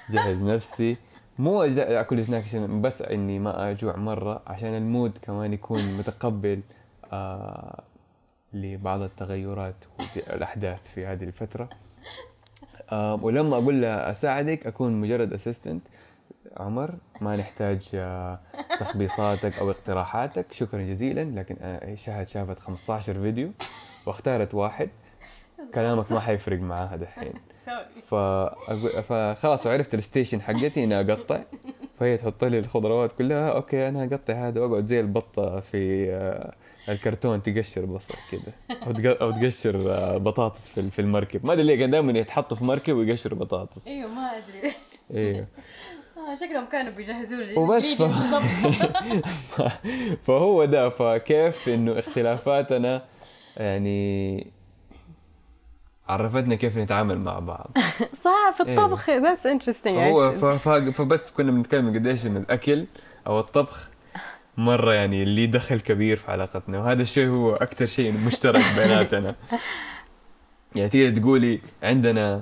جهز نفسي. مو أكل سناك عشان بس إني ما أجوع مرة عشان ال mood كمان يكون متقبل آه لبعض التغيرات والاحداث في هذه الفترة. ولما أقول لها أساعدك أكون مجرد assistant عمر ما نحتاج آه، تخبيصاتك أو اقتراحاتك. شكرا جزيلا. لكن آه، شهد شافت 15 فيديو واختارت واحد. كلامك ما حيفرق معاها دحين. فأقول فخلاص عرفت ال station حقتي إني أقطع. فهي تحط لي الخضروات كلها. okay أنا أقطع هذا وأقعد زي البطة في آه، الكرتون تقشر بصل كده. أو تق- أو تقشر آه، بطاطس في في المركب. ما أدري ليه كان دائما يتحطوا في مركب ويقشروا بطاطس. إيوه ما أدري. إيوه. آه شكلهم كانوا بيجهزوا لي. وبس ف... فهو ده. فكيف إنه اختلافاتنا يعني عرفتنا كيف نتعامل مع بعض. صح في الطبخ that's interesting. ف... فبس كنا بنتكلم قديش انه الأكل أو الطبخ مرة يعني له دخل كبير في علاقتنا وهذا الشيء هو أكثر شيء مشترك بيناتنا. يعني تقدر تقولي عندنا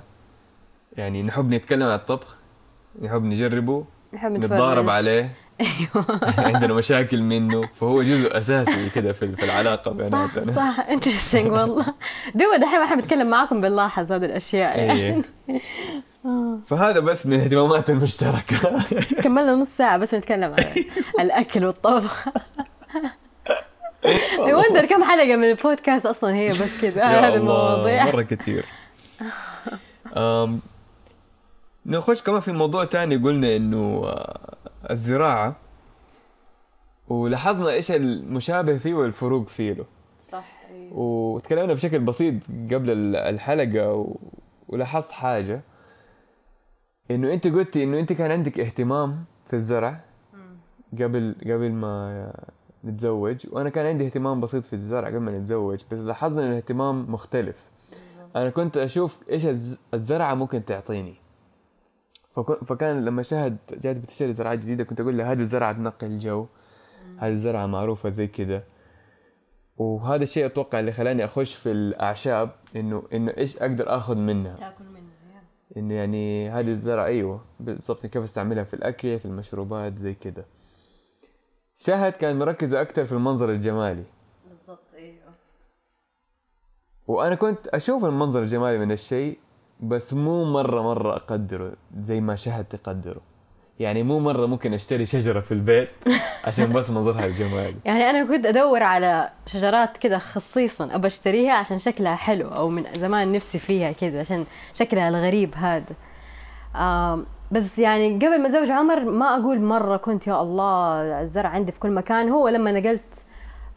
يعني نحب نتكلم عن الطبخ نحب نجربه نحب نتفرج. نتضارب عليه. أيوه. عندنا مشاكل منه فهو جزء أساسي كده في في العلاقة صح بيناتنا. صح. انترستنج والله. دوبا دحين وإحنا بنتكلم معاكم بنلاحظ هذه الأشياء يعني. إيه فهذا بس من الاهتمامات المشتركة. كملنا نص ساعة بس نتكلم عن الأكل والطبخ. Wonder كم حلقة من البودكاست أصلا هي بس كذا. هذه المواضيع. مرة كثير. نخش كمان في موضوع تاني. قلنا إنه آه، الزراعة ولاحظنا إيش المشابه فيه والفروق فيه له. صح وتكلمنا بشكل بسيط قبل ال- الحلقة و... ولاحظت حاجة إنه أنت قلتي إنه أنت كان عندك اهتمام في الزرع قبل قبل ما نتزوج وأنا كان عندي اهتمام بسيط في الزرع قبل ما نتزوج بس لاحظنا ان الاهتمام مختلف. أنا كنت أشوف إيش الز- الزرعة ممكن تعطيني. فكان لما شهد جات بتشتري زراعات جديدة كنت أقول له هذه الزرعه تنقي الجو. هذه الزرعه معروفة زي كده. وهذا الشيء أتوقع اللي خلاني أخش في الأعشاب إنه إنه إيش أقدر آخذ منها. تأكل منه يا. إنه يعني هذه الزرعة أيوه بالضبط كيف أستعملها في الأكل في المشروبات زي كده. شهد كان مركزة أكثر في المنظر الجمالي. بالضبط أيوه. وأنا كنت أشوف المنظر الجمالي من الشيء بس مو مرة مرة أقدره زي ما شهد تقدره. يعني مو مرة ممكن أشتري شجرة في البيت عشان بس منظرها الجمالي يعني أنا كنت أدور على شجرات كده خصيصا أبى أشتريها عشان شكلها حلو أو من زمان نفسي فيها كده عشان شكلها الغريب هذا. بس يعني قبل ما أتزوج عمر ما أقول مرة كنت يا الله الزرع عندي في كل مكان. هو لما نقلت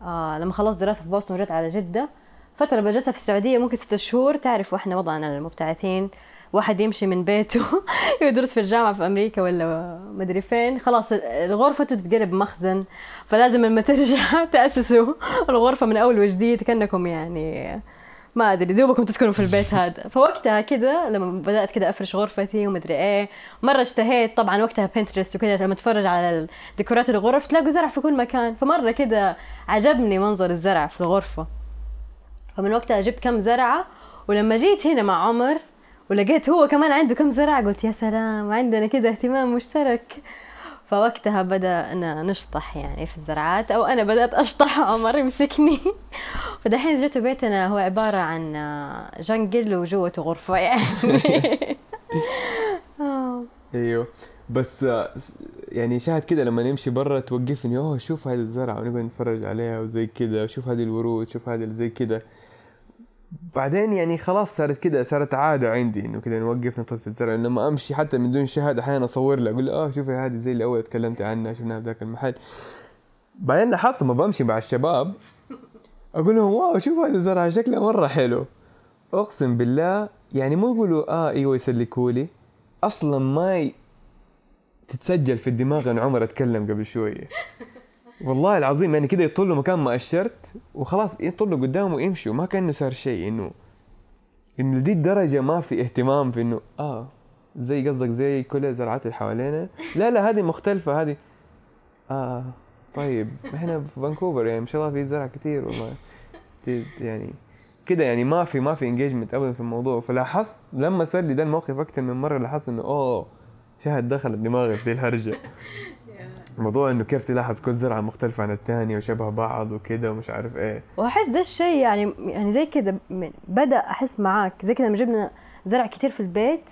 آه لما خلصت دراسة في بوسطن ورجعت على جدة فترة بجلسها في السعودية ممكن ستة شهور تعرفوا إحنا وضعنا المبتعثين. واحد يمشي من بيته يدرس في الجامعة في أمريكا ولا مدري فين. خلاص غرفته تتقلب مخزن فلازم لما ترجع تأسسوا الغرفة من أول وجديد. كأنكم يعني ما أدري دوبكم تسكنوا في البيت هذا. فوقتها كده لما بدأت كده أفرش غرفتي ومدري إيه مرة اشتهيت. طبعا وقتها بنترست وكده لما اتفرج على ديكورات الغرف تلاقوا زرع في كل مكان. فمرة كده عجبني منظر الزرع في الغرفة. فمن وقتها جبت كم زرعة ولما جيت هنا مع عمر ولقيت هو كمان عنده كم زرعة قلت يا سلام عندنا كده اهتمام مشترك. فوقتها بدأنا نشطح يعني في الزراعات أو أنا بدأت أشطح عمر يمسكني. فدحين جيت بيتنا هو عبارة عن جنجل وجوته غرفة يعني. آه. أيوه. بس يعني شاهد كده لما نمشي برا توقفني أوه شوف هذه الزرعة ونقعد نتفرج عليها وزي كده وشوف هذه الورود شوف هذه زي كده. بعدين يعني خلاص صارت كده صارت عادة عندي إنه كده نوقف نطفي الزرع. لما أمشي حتى من دون شهادة أحيانا أصور له أقول له آه شوفي هذه زي اللي أول تكلمت عنها شفناها في ذاك المحل. بعدين لاحظت لما بمشي مع الشباب أقول لهم واو شوف هذه الزرعه شكلها مرة حلو. أقسم بالله يعني مو يقولوا آه إيوه يسلكوا لي. أصلا ما ي... تتسجل في الدماغ ان عمر أتكلم قبل شوية. والله العظيم يعني كده يطلوا مكان ما أشرت وخلاص يطلوا قدامه ويمشوا. ما كأنه صار شيء إنه إنه دي الدرجة ما في اهتمام في إنه آه زي قصدك زي كل الزراعات اللي حوالينا. لا لا هذه مختلفة هذه آه طيب إحنا في فانكوفر يعني ما شاء الله في زرع كثير والله. يعني كده يعني ما في ما في engagement ابدا في الموضوع. فلاحظت لما صار لي ده الموقف أكثر من مرة لاحظت إنه أوه شهد دخلت دماغي في دي الهرجة. موضوع إنه كيف تلاحظ كل زرعة مختلفة عن الثانية وشبه بعض وكده ومش عارف إيه. وأحس ده الشيء يعني يعني زي كده بدأ أحس معاك زي كده لما جبنا زرع كتير في البيت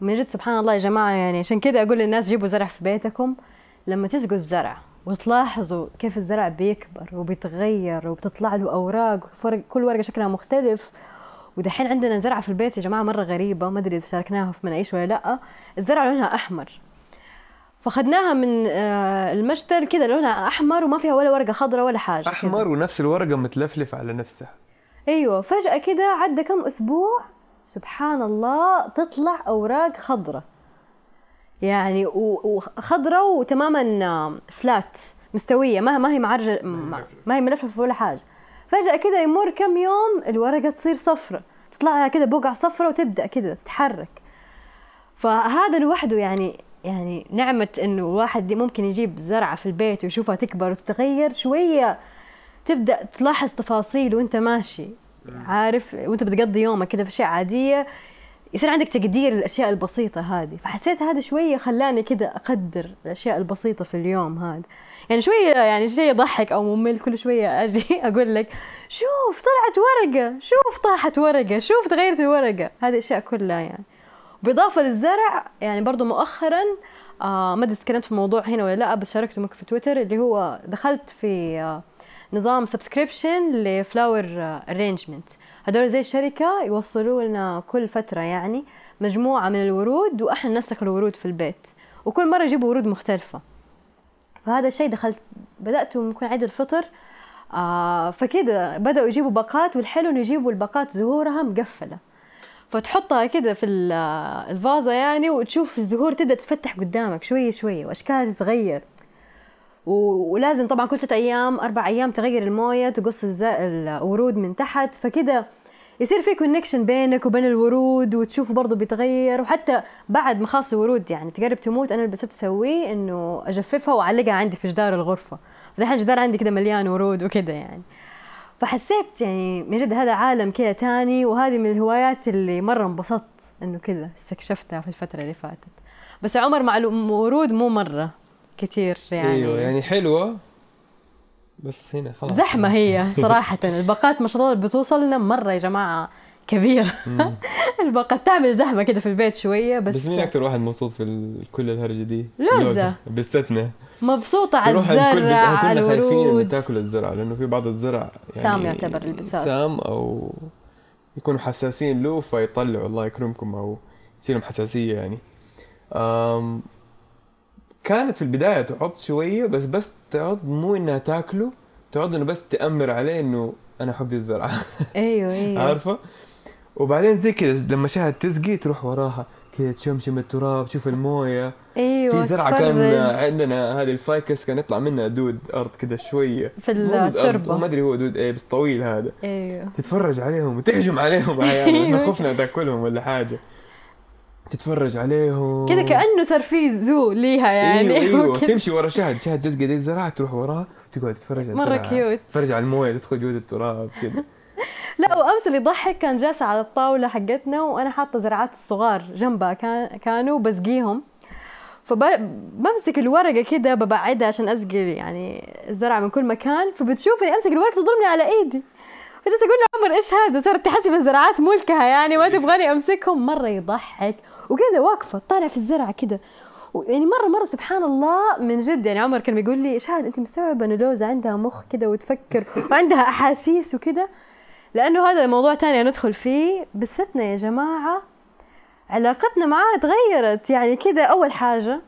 من جد سبحان الله يا جماعة يعني عشان كده أقول للناس جيبوا زرع في بيتكم. لما تسقوا الزرع وتلاحظوا كيف الزرع بيكبر وبيتغير وبتطلع له أوراق كل ورقة شكلها مختلف. ودحين عندنا زرعة في البيت يا جماعة مرة غريبة ما أدري إذا شاركناها في مناقيش ولا لأ. الزرعة لونها أحمر. فاخذناها من آه، المشتل كده لونها أحمر وما فيها ولا ورقة خضراء ولا حاجة. أحمر ونفس الورقة متلفلفه على نفسها. أيوه فجأة كده عدى كم أسبوع سبحان الله تطلع أوراق خضراء. يعني وخضراء وتماما فلات مستوية ما ما هي معرجة ما هي ملفلفة. ولا حاجة. فجأة كده يمر كم يوم الورقة تصير صفرة تطلع لها كده بقع صفرة وتبدأ كده تتحرك. فهذا لوحده يعني يعني نعمة إنه الواحد ممكن يجيب زرعة في البيت ويشوفها تكبر وتتغير شوية تبدأ تلاحظ تفاصيل وأنت ماشي عارف؟ وأنت بتقضي يومك كده في أشياء عادية يصير عندك تقدير للأشياء البسيطة هذه. فحسيت هذا شوية خلاني كده أقدر الأشياء البسيطة في اليوم هذا. يعني شوية يعني شيء يضحك أو ممل كل شوية أجي أقول لك شوف طلعت ورقة شوف طاحت ورقة شوف تغيرت الورقة. هذه الاشياء كلها يعني. بالإضافة للزرع يعني برضو مؤخرا آه ما أدري تكلمت في الموضوع هنا ولا لأ بس شاركته ممكن في تويتر اللي هو دخلت في آه نظام subscription ل flower arrangement هدول زي شركه يوصلوا لنا كل فترة يعني مجموعة من الورود وإحنا ننسق الورود في البيت. وكل مرة يجيبوا ورود مختلفة. فهذا الشيء دخلت بدأت ممكن عيد الفطر آه فكده بدأوا يجيبوا باقات والحلو إنه يجيبوا الباقات زهورها مقفلة. فتحطها كده في ال- الفازة يعني وتشوف الزهور تبدأ تتفتح قدامك شوية شوية وأشكالها تتغير. ولازم طبعا كل ثلاث أيام أربع أيام تغير الموية تقص الورود من تحت فكده يصير في كونكشن بينك وبين الورود وتشوفه برضه بيتغير. وحتى بعد ما خلاص الورود يعني تقرب تموت أنا اللي بس أسويه إنه أجففها وأعلقها عندي في جدار الغرفة. فدحين الجدار عندي كده مليان ورود وكده يعني. فحسيت يعني من جد هذا عالم كده تاني وهذه من الهوايات اللي مرة انبسطت إنه كذا استكشفتها في الفترة اللي فاتت. بس عمر مع الورود مو مرة كتير يعني. أيوه يعني حلوة بس هنا خلاص. زحمة هي صراحة. الباقات ما شاء الله بتوصلنا مرة يا جماعة كبيرة. الباقات تعمل زحمة كده في البيت شوية بس, بس مين أكثر واحد مبسوط في كل الهرجة دي؟ لوزة. بالستنا مبسوطة على الزرع كنا خايفين إنه تاكل الزرع لأنه في بعض الزرع يعني سام يعتبر البساس. سام أو يكونوا حساسين له فيطلعوا. الله يكرمكم أو يصير لهم حساسية يعني. أم كانت في البداية تعض شوية بس بس تعض مو إنها تاكله تعض إنه بس تأمر عليه إنه أنا أحب دي الزرعة. أيوه أيوه. عارفة؟ وبعدين زي كذا لما شهد تسقي تروح وراها. كذا تشمشم التراب تشوف الموية إيوه في زرعة كان. عندنا هذه ال ficus كان يطلع منها دود أرض كذا شوية في التربة. ما أدري هو دود إيه بس طويل هذا إيوه تتفرج عليهم وتهجم عليهم أحيانا أيوة. خفنا تاكلهم ولا حاجة تتفرج عليهم كده كأنه صار في زو ليها يعني إيوه إيوه. تمشي ورا شهد شهد تسقي دي الزرعة تروح وراها تقعد تتفرج على الزرعة. cute. تتفرج على الموية تدخل جوا التراب كذا لا وأمس اللي يضحك كان جالسه على الطاولة حقتنا وأنا حاطة زرعات الصغار جنبها كان كانوا بسقيهم فبمسك الورقة كده ببعدها عشان اسقي يعني الزرعه من كل مكان. فبتشوفني أمسك الورقة تضربني على إيدي. فجلست أقول له عمر إيش هذا؟ صارت تحسب الزرعات ملكها يعني ما تبغاني أمسكهم. مرة يضحك وكذا واقفة طالع في الزرعة كده. يعني مرة مرة سبحان الله من جد يعني عمر كان بيقول لي شاهد أنت مستوعبه انه لوزه عندها مخ كده وتفكر وعندها أحاسيس وكده. لأنه هذا موضوع تاني ندخل فيه. بستنا يا جماعة علاقتنا معاه تغيرت. يعني كده أول حاجة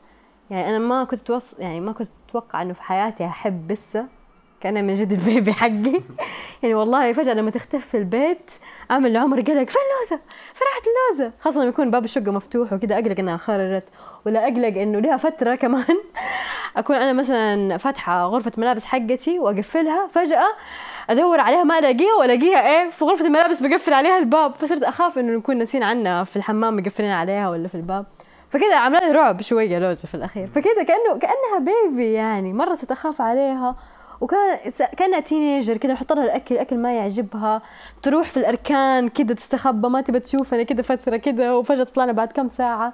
يعني أنا ما كنت توص... يعني ما كنت أتوقع إنه في حياتي أحب بسة. كان من جد البيبي حقي. يعني والله فجأة لما تختفي في البيت أعمل لعمر قلق فين لوزة؟ فين راحت اللوزه خاصة لما يكون باب الشقة مفتوح وكذا أقلق إنها خرجت ولا أقلق إنه لها فترة كمان. أكون أنا مثلا فاتحة غرفة ملابس حقتي وأقفلها فجأة أدور عليها ما ألاقيها والاقيها إيه في غرفة الملابس بقفل عليها الباب فصرت أخاف إنه نكون ناسين عنها في الحمام مقفلين عليها ولا في الباب. فكذا عامله لي رعب شوية لوزة في الأخير. فكذا كانه كأنها بيبي يعني مرة صرت أخاف عليها. وكان كأنها teenager كذا بحط لها الأكل الأكل ما يعجبها. تروح في الأركان كذا تستخبى ما تبى تشوفنا كذا فترة كذا وفجأة تطلع لنا بعد كم ساعة.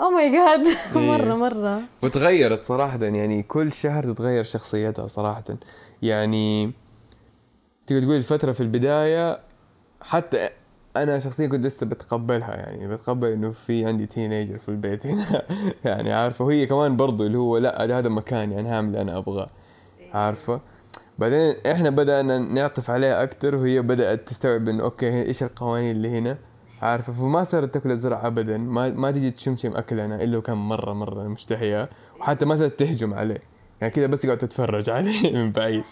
oh my god مره مرة. وتغيرت صراحة يعني كل شهر تتغير شخصيتها صراحة. يعني تقدر تقول الفترة في البداية حتى أنا شخصيا كنت لسه بتقبلها يعني بتقبل إنه في عندي teenager في البيت هنا. يعني عارفة وهي كمان برضو اللي هو لأ هذا مكاني يعني هعمل اللي أنا أبغاه. عارفة؟ بعدين إحنا بدأنا نعطف عليها أكتر وهي بدأت تستوعب إنه أوكي إيش القوانين اللي هنا؟ عارفة؟ فما صارت تاكل الزرع ابدا ما ما تيجي تشمشم أكلنا إلا وكان مره مرة مشتهية وحتى ما صارت تهجم عليه. يعني كذا بس قاعد تتفرج عليه من بعيد.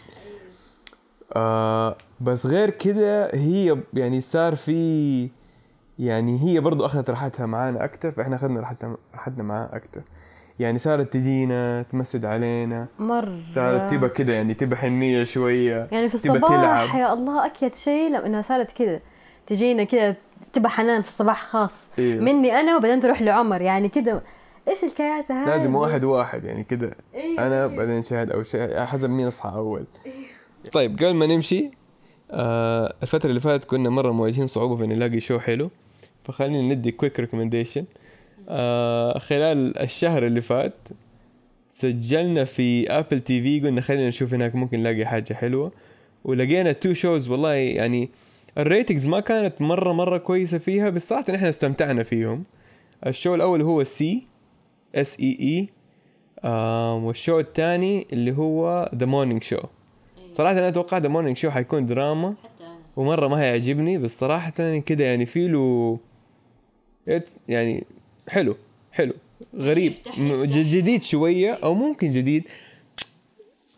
آه بس غير كده هي يعني صار في يعني هي برضو أخذت راحتها معانا أكتر فإحنا أخذنا راحتها راحتنا معاها أكتر. يعني صارت تجينا تمسد علينا. مرة. صارت تبى كده يعني تبى حنية شوية يعني في الصباح تلعب. يا الله أكيد شيء لما إنها صارت كذا تجينا كذا تبى حنان في الصباح خاص. إيه. مني أنا وبعدين تروح لعمر. يعني كذا إيش الكياتة هذه لازم واحد واحد يعني كده. إيه. أنا بعدين شاهد أو شاهد حسب مين أصحى أول. طيب قبل ما نمشي آه الفترة اللي فاتت كنا مرة مواجهين صعوبة في نلاقي شو حلو. فخلينا ندي quick recommendation آه خلال الشهر اللي فات سجلنا في Apple TV قلنا خلينا نشوف هناك ممكن نلاقي حاجة حلوة. ولقينا two shows والله يعني ال ratings ما كانت مرة مرة كويسة فيها بس صراحة إحنا استمتعنا فيهم. ال show الأول هو See S E E وال show الثاني اللي هو The Morning Show صراحة أنا أتوقع The Morning Show حيكون دراما حتى أنا. ومرة ما هيعجبني بس صراحة كده يعني في له يعني حلو حلو غريب جديد شوية أو ممكن جديد.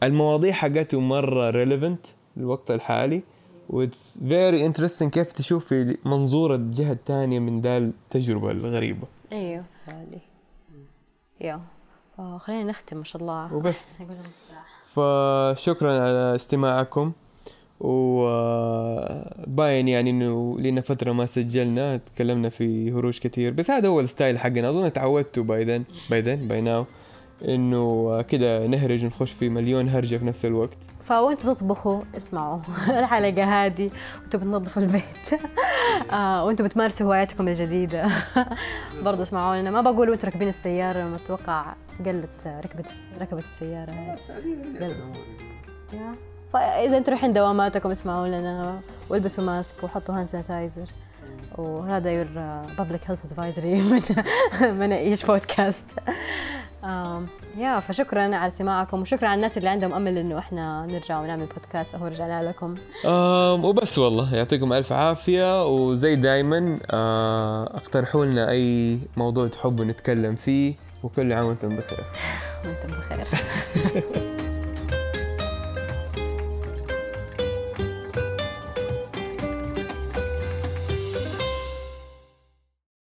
المواضيع حقته مرة relevant للوقت الحالي و it's very interesting كيف تشوف في منظور الجهة الثانية من the التجربة الغريبة. أيوه. فعلي yeah. خلينا نختم ما شاء الله. وبس. فشكرا على استماعكم. وباين يعني إنه لنا فترة ما سجلنا تكلمنا في هروج كثير بس هذا هو الستايل حقنا. أظن تعودتوا by then by then by now إنه كده نهرج ونخش في مليون هرجة في نفس الوقت. فوانتوا تطبخوا اسمعوا الحلقة هذه وانتوا بتنظفوا البيت. آه وانتوا بتمارسوا هواياتكم الجديدة. برضه اسمعوا لنا. ما بقول وانتوا راكبين السيارة لما أتوقع قلت ركبت ركبت السيارة. yeah. فإذا أنتوا رايحين دواماتكم اسمعوا لنا والبسوا mask وحطوا hand sanitizer وهذا your public health advisory من من إيش بودكاست yeah فشكرا على سماعكم وشكرا على الناس اللي عندهم أمل إنه إحنا نرجع ونعمل بودكاست أهو رجعنا لكم. وبس والله يعطيكم ألف عافية. وزي دايما آه اقترحوا لنا أي موضوع تحبوا نتكلم فيه. وكل عام وأنتم بخير. وأنتم بخير.